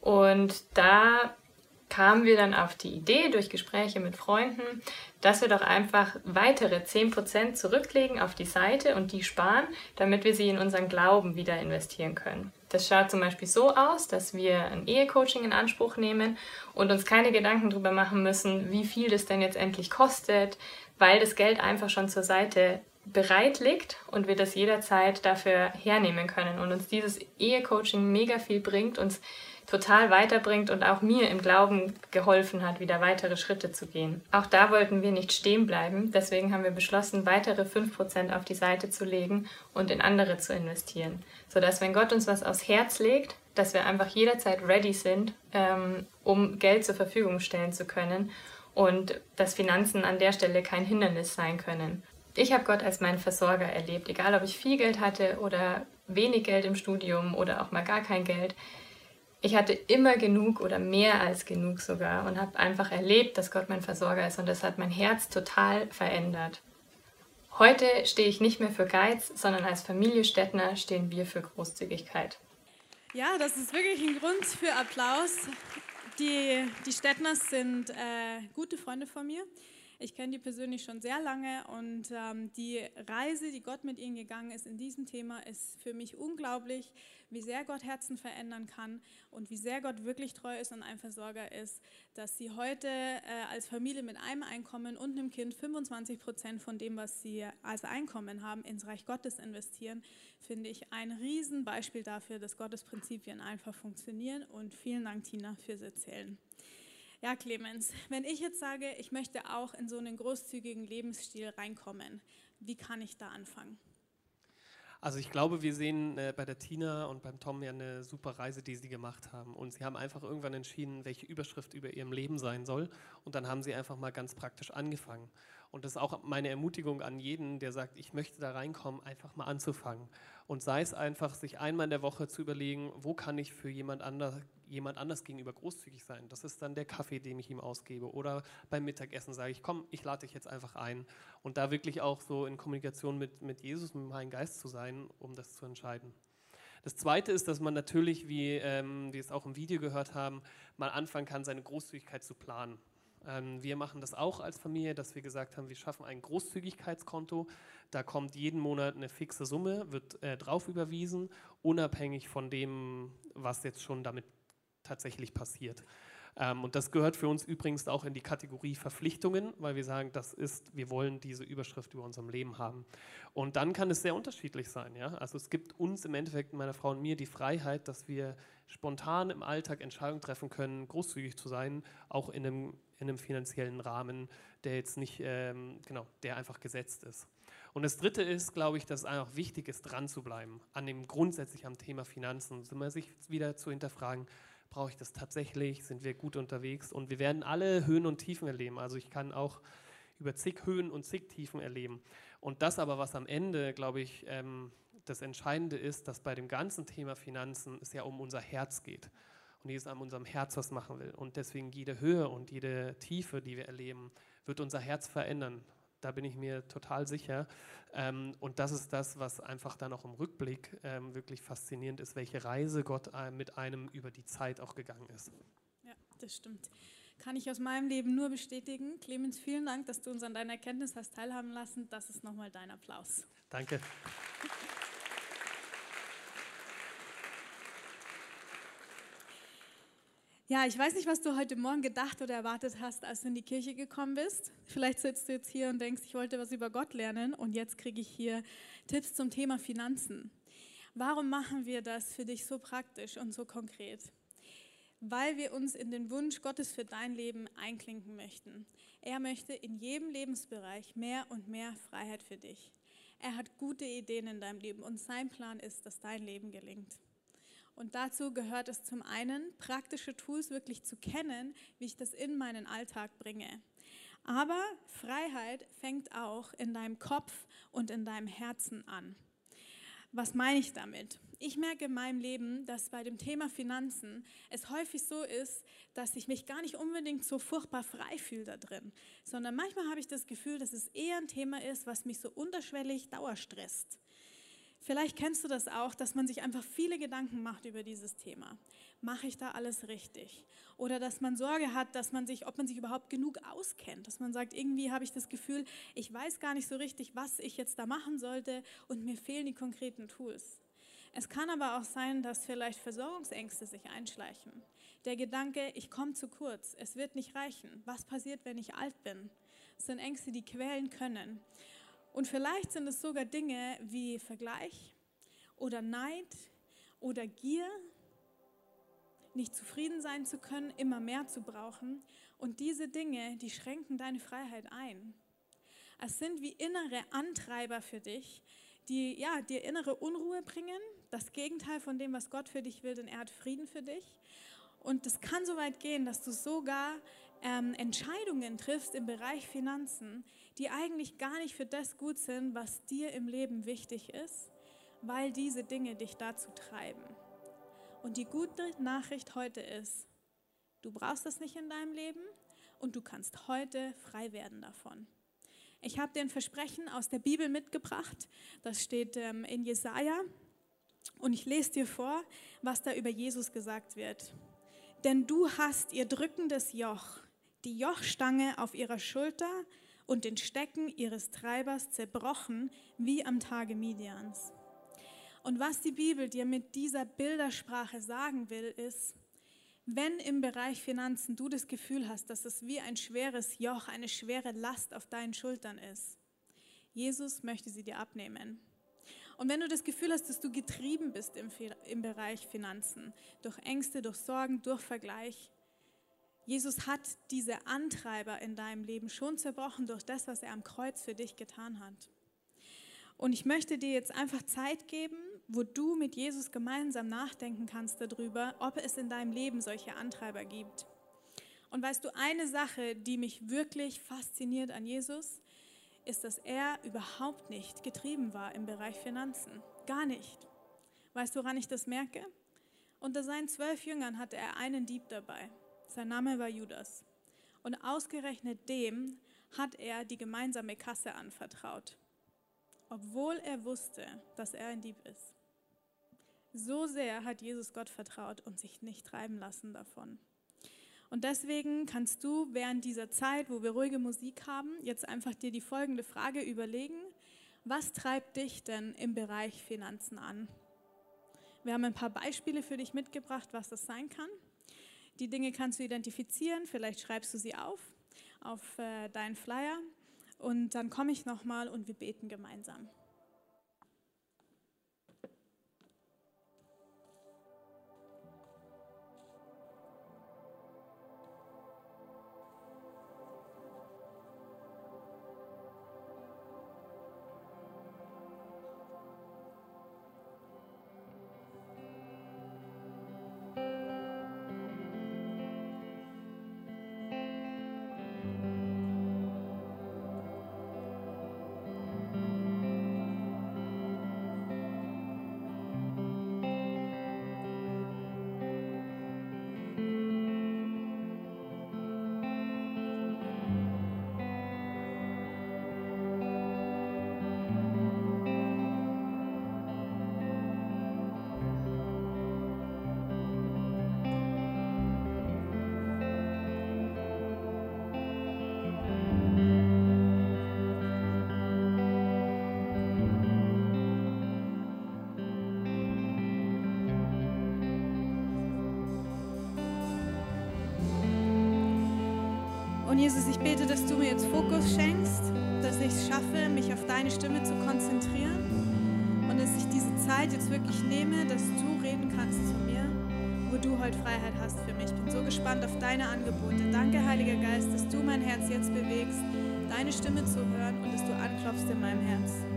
Und da kamen wir dann auf die Idee durch Gespräche mit Freunden, dass wir doch einfach weitere 10% zurücklegen auf die Seite und die sparen, damit wir sie in unseren Glauben wieder investieren können. Das schaut zum Beispiel so aus, dass wir ein Ehecoaching in Anspruch nehmen und uns keine Gedanken darüber machen müssen, wie viel das denn jetzt endlich kostet, weil das Geld einfach schon zur Seite bereit liegt und wir das jederzeit dafür hernehmen können und uns dieses Ehecoaching mega viel bringt, uns total weiterbringt und auch mir im Glauben geholfen hat, wieder weitere Schritte zu gehen. Auch da wollten wir nicht stehen bleiben, deswegen haben wir beschlossen, weitere 5% auf die Seite zu legen und in andere zu investieren, sodass wenn Gott uns was aufs Herz legt, dass wir einfach jederzeit ready sind, ähm, um Geld zur Verfügung stellen zu können und dass Finanzen an der Stelle kein Hindernis sein können. Ich habe Gott als meinen Versorger erlebt, egal ob ich viel Geld hatte oder wenig Geld im Studium oder auch mal gar kein Geld ich hatte immer genug oder mehr als genug sogar und habe einfach erlebt, dass Gott mein Versorger ist und das hat mein Herz total verändert. Heute stehe ich nicht mehr für Geiz, sondern als Familie Stettner stehen wir für Großzügigkeit. Ja, das ist wirklich ein Grund für Applaus. Die, die Stettners sind äh, gute Freunde von mir. Ich kenne die persönlich schon sehr lange und ähm, die Reise, die Gott mit ihnen gegangen ist in diesem Thema, ist für mich unglaublich, wie sehr Gott Herzen verändern kann und wie sehr Gott wirklich treu ist und ein Versorger ist, dass sie heute äh, als Familie mit einem Einkommen und einem Kind 25 Prozent von dem, was sie als Einkommen haben, ins Reich Gottes investieren, finde ich ein Riesenbeispiel dafür, dass Gottes Prinzipien einfach funktionieren und vielen Dank, Tina, fürs Erzählen. Ja, Clemens, wenn ich jetzt sage, ich möchte auch in so einen großzügigen Lebensstil reinkommen, wie kann ich da anfangen? Also ich glaube, wir sehen äh, bei der Tina und beim Tom ja eine super Reise, die sie gemacht haben. Und sie haben einfach irgendwann entschieden, welche Überschrift über ihrem Leben sein soll. Und dann haben sie einfach mal ganz praktisch angefangen. Und das ist auch meine Ermutigung an jeden, der sagt, ich möchte da reinkommen, einfach mal anzufangen. Und sei es einfach, sich einmal in der Woche zu überlegen, wo kann ich für jemand anders, jemand anders gegenüber großzügig sein. Das ist dann der Kaffee, den ich ihm ausgebe. Oder beim Mittagessen sage ich, komm, ich lade dich jetzt einfach ein. Und da wirklich auch so in Kommunikation mit, mit Jesus, mit dem Heiligen Geist zu sein, um das zu entscheiden. Das Zweite ist, dass man natürlich, wie ähm, wir es auch im Video gehört haben, mal anfangen kann, seine Großzügigkeit zu planen. Ähm, wir machen das auch als Familie, dass wir gesagt haben, wir schaffen ein Großzügigkeitskonto. Da kommt jeden Monat eine fixe Summe, wird äh, drauf überwiesen, unabhängig von dem, was jetzt schon damit tatsächlich passiert. Ähm, und das gehört für uns übrigens auch in die Kategorie Verpflichtungen, weil wir sagen, das ist, wir wollen diese Überschrift über unserem Leben haben. Und dann kann es sehr unterschiedlich sein. Ja? Also es gibt uns im Endeffekt, meiner Frau und mir, die Freiheit, dass wir spontan im Alltag Entscheidungen treffen können, großzügig zu sein, auch in einem, in einem finanziellen Rahmen, der jetzt nicht, ähm, genau, der einfach gesetzt ist. Und das Dritte ist, glaube ich, dass es einfach wichtig ist, dran zu bleiben, an dem grundsätzlich am Thema Finanzen, sich wieder zu hinterfragen, Brauche ich das tatsächlich? Sind wir gut unterwegs? Und wir werden alle Höhen und Tiefen erleben. Also ich kann auch über zig Höhen und zig Tiefen erleben. Und das aber, was am Ende, glaube ich, ähm, das Entscheidende ist, dass bei dem ganzen Thema Finanzen es ja um unser Herz geht. Und Jesus an unserem Herz was machen will. Und deswegen jede Höhe und jede Tiefe, die wir erleben, wird unser Herz verändern. Da bin ich mir total sicher. Ähm, und das ist das, was einfach dann auch im Rückblick ähm, wirklich faszinierend ist, welche Reise Gott äh, mit einem über die Zeit auch gegangen ist. Ja, das stimmt. Kann ich aus meinem Leben nur bestätigen. Clemens, vielen Dank, dass du uns an deiner Erkenntnis hast teilhaben lassen. Das ist nochmal dein Applaus. Danke. Ja, ich weiß nicht, was du heute Morgen gedacht oder erwartet hast, als du in die Kirche gekommen bist. Vielleicht sitzt du jetzt hier und denkst, ich wollte was über Gott lernen und jetzt kriege ich hier Tipps zum Thema Finanzen. Warum machen wir das für dich so praktisch und so konkret? Weil wir uns in den Wunsch Gottes für dein Leben einklinken möchten. Er möchte in jedem Lebensbereich mehr und mehr Freiheit für dich. Er hat gute Ideen in deinem Leben und sein Plan ist, dass dein Leben gelingt. Und dazu gehört es zum einen, praktische Tools wirklich zu kennen, wie ich das in meinen Alltag bringe. Aber Freiheit fängt auch in deinem Kopf und in deinem Herzen an. Was meine ich damit? Ich merke in meinem Leben, dass bei dem Thema Finanzen es häufig so ist, dass ich mich gar nicht unbedingt so furchtbar frei fühle da drin, sondern manchmal habe ich das Gefühl, dass es eher ein Thema ist, was mich so unterschwellig dauerstresst. Vielleicht kennst du das auch, dass man sich einfach viele Gedanken macht über dieses Thema. Mache ich da alles richtig? Oder dass man Sorge hat, dass man sich, ob man sich überhaupt genug auskennt, dass man sagt, irgendwie habe ich das Gefühl, ich weiß gar nicht so richtig, was ich jetzt da machen sollte und mir fehlen die konkreten Tools. Es kann aber auch sein, dass vielleicht Versorgungsängste sich einschleichen. Der Gedanke, ich komme zu kurz, es wird nicht reichen. Was passiert, wenn ich alt bin? Das sind Ängste, die quälen können. Und vielleicht sind es sogar Dinge wie Vergleich oder Neid oder Gier, nicht zufrieden sein zu können, immer mehr zu brauchen. Und diese Dinge, die schränken deine Freiheit ein. Es sind wie innere Antreiber für dich, die ja, dir innere Unruhe bringen, das Gegenteil von dem, was Gott für dich will, denn er hat Frieden für dich. Und es kann so weit gehen, dass du sogar ähm, Entscheidungen triffst im Bereich Finanzen, die eigentlich gar nicht für das gut sind, was dir im Leben wichtig ist, weil diese Dinge dich dazu treiben. Und die gute Nachricht heute ist, du brauchst das nicht in deinem Leben und du kannst heute frei werden davon. Ich habe dir ein Versprechen aus der Bibel mitgebracht. Das steht ähm, in Jesaja. Und ich lese dir vor, was da über Jesus gesagt wird. Denn du hast ihr drückendes Joch, die Jochstange auf ihrer Schulter und den Stecken ihres Treibers zerbrochen, wie am Tage Midians. Und was die Bibel dir mit dieser Bildersprache sagen will, ist, wenn im Bereich Finanzen du das Gefühl hast, dass es wie ein schweres Joch, eine schwere Last auf deinen Schultern ist, Jesus möchte sie dir abnehmen. Und wenn du das Gefühl hast, dass du getrieben bist im, im Bereich Finanzen, durch Ängste, durch Sorgen, durch Vergleich, Jesus hat diese Antreiber in deinem Leben schon zerbrochen durch das, was er am Kreuz für dich getan hat. Und ich möchte dir jetzt einfach Zeit geben, wo du mit Jesus gemeinsam nachdenken kannst darüber, ob es in deinem Leben solche Antreiber gibt. Und weißt du, eine Sache, die mich wirklich fasziniert an Jesus, ist, dass er überhaupt nicht getrieben war im Bereich Finanzen. Gar nicht. Weißt du, woran ich das merke? Unter seinen zwölf Jüngern hatte er einen Dieb dabei. Sein Name war Judas. Und ausgerechnet dem hat er die gemeinsame Kasse anvertraut, obwohl er wusste, dass er ein Dieb ist. So sehr hat Jesus Gott vertraut und sich nicht treiben lassen davon. Und deswegen kannst du während dieser Zeit, wo wir ruhige Musik haben, jetzt einfach dir die folgende Frage überlegen. Was treibt dich denn im Bereich Finanzen an? Wir haben ein paar Beispiele für dich mitgebracht, was das sein kann. Die Dinge kannst du identifizieren, vielleicht schreibst du sie auf, auf äh, deinen Flyer und dann komme ich nochmal und wir beten gemeinsam. Jesus, ich bete, dass du mir jetzt Fokus schenkst, dass ich es schaffe, mich auf deine Stimme zu konzentrieren und dass ich diese Zeit jetzt wirklich nehme, dass du reden kannst zu mir, wo du heute Freiheit hast für mich. Ich bin so gespannt auf deine Angebote. Danke, Heiliger Geist, dass du mein Herz jetzt bewegst, deine Stimme zu hören und dass du anklopfst in meinem Herz.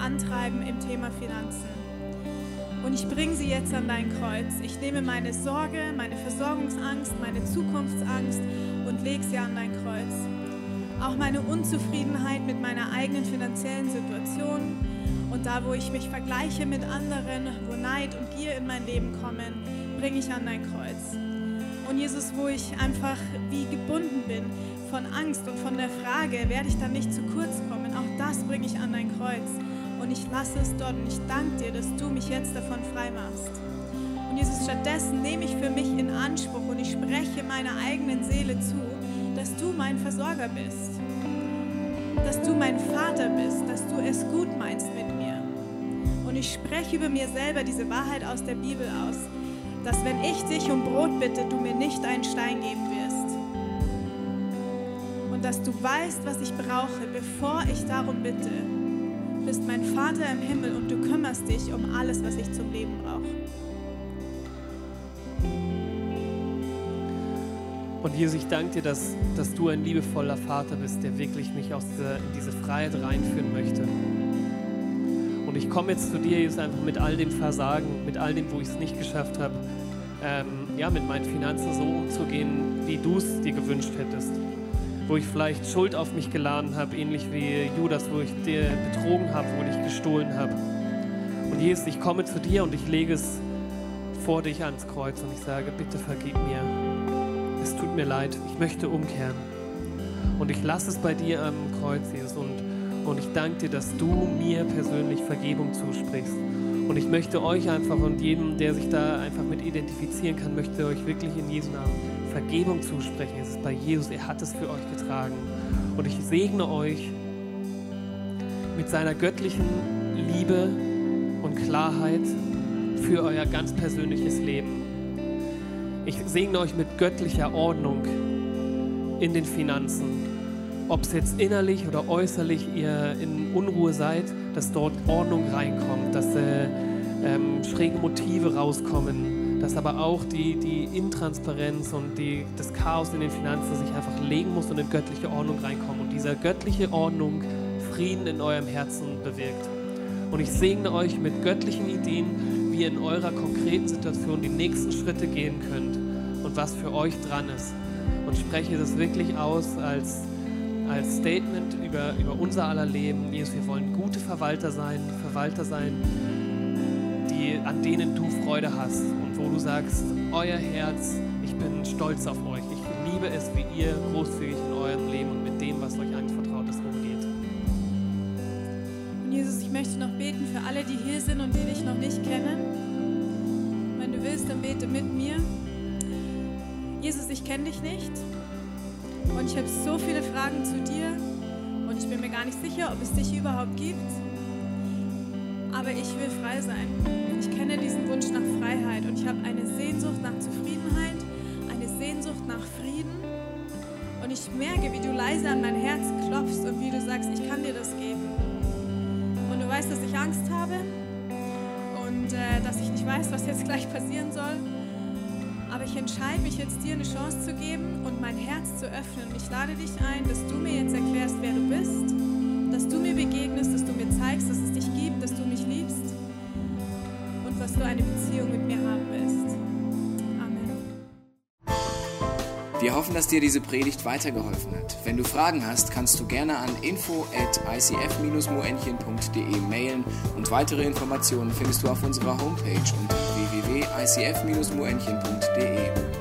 Antreiben im Thema Finanzen. Und ich bringe sie jetzt an dein Kreuz. Ich nehme meine Sorge, meine Versorgungsangst, meine Zukunftsangst und lege sie an dein Kreuz. Auch meine Unzufriedenheit mit meiner eigenen finanziellen Situation und da, wo ich mich vergleiche mit anderen, wo Neid und Gier in mein Leben kommen, bringe ich an dein Kreuz. Und Jesus, wo ich einfach wie gebunden bin von Angst und von der Frage, werde ich dann nicht zu kurz kommen, auch das bringe ich an dein Kreuz. Und ich lasse es dort und ich danke dir, dass du mich jetzt davon frei machst. Und Jesus, stattdessen nehme ich für mich in Anspruch und ich spreche meiner eigenen Seele zu, dass du mein Versorger bist, dass du mein Vater bist, dass du es gut meinst mit mir. Und ich spreche über mir selber diese Wahrheit aus der Bibel aus, dass wenn ich dich um Brot bitte, du mir nicht einen Stein geben wirst und dass du weißt, was ich brauche, bevor ich darum bitte. Du bist mein Vater im Himmel und du kümmerst dich um alles, was ich zum Leben brauche. Und Jesus, ich danke dir, dass, dass du ein liebevoller Vater bist, der wirklich mich aus dieser, in diese Freiheit reinführen möchte. Und ich komme jetzt zu dir, Jesus, einfach mit all dem Versagen, mit all dem, wo ich es nicht geschafft habe, ähm, ja, mit meinen Finanzen so umzugehen, wie du es dir gewünscht hättest wo ich vielleicht Schuld auf mich geladen habe, ähnlich wie Judas, wo ich dir betrogen habe, wo ich gestohlen habe. Und Jesus, ich komme zu dir und ich lege es vor dich ans Kreuz und ich sage, bitte vergib mir. Es tut mir leid, ich möchte umkehren. Und ich lasse es bei dir am Kreuz, Jesus, und, und ich danke dir, dass du mir persönlich Vergebung zusprichst. Und ich möchte euch einfach und jedem, der sich da einfach mit identifizieren kann, möchte euch wirklich in Jesu Namen Vergebung zusprechen. Es ist bei Jesus, er hat es für euch getragen. Und ich segne euch mit seiner göttlichen Liebe und Klarheit für euer ganz persönliches Leben. Ich segne euch mit göttlicher Ordnung in den Finanzen. Ob es jetzt innerlich oder äußerlich ihr in Unruhe seid, dass dort Ordnung reinkommt, dass äh, ähm, schräge Motive rauskommen, dass aber auch die, die Intransparenz und die, das Chaos in den Finanzen sich einfach legen muss und in göttliche Ordnung reinkommen und dieser göttliche Ordnung Frieden in eurem Herzen bewirkt. Und ich segne euch mit göttlichen Ideen, wie ihr in eurer konkreten Situation die nächsten Schritte gehen könnt und was für euch dran ist. Und spreche das wirklich aus als, als Statement über, über unser aller Leben. Jesus, wir wollen gute Verwalter sein, Verwalter sein, an denen du Freude hast und wo du sagst, euer Herz, ich bin stolz auf euch. Ich liebe es, wie ihr großzügig in eurem Leben und mit dem, was euch anvertraut ist, umgeht. Und Jesus, ich möchte noch beten für alle, die hier sind und die dich noch nicht kennen. Wenn du willst, dann bete mit mir. Jesus, ich kenne dich nicht und ich habe so viele Fragen zu dir und ich bin mir gar nicht sicher, ob es dich überhaupt gibt. Aber ich will frei sein ich kenne diesen Wunsch nach Freiheit und ich habe eine Sehnsucht nach Zufriedenheit, eine Sehnsucht nach Frieden. Und ich merke, wie du leise an mein Herz klopfst und wie du sagst, ich kann dir das geben. Und du weißt, dass ich Angst habe und äh, dass ich nicht weiß, was jetzt gleich passieren soll. Aber ich entscheide mich jetzt, dir eine Chance zu geben und mein Herz zu öffnen. Und ich lade dich ein, dass du mir jetzt erklärst, wer du bist, dass du mir begegnest, dass du mir zeigst, dass es dich du eine Beziehung mit mir haben willst. Amen. Wir hoffen, dass dir diese Predigt weitergeholfen hat. Wenn du Fragen hast, kannst du gerne an info at icf-moenchen.de mailen und weitere Informationen findest du auf unserer Homepage unter www.icf-moenchen.de.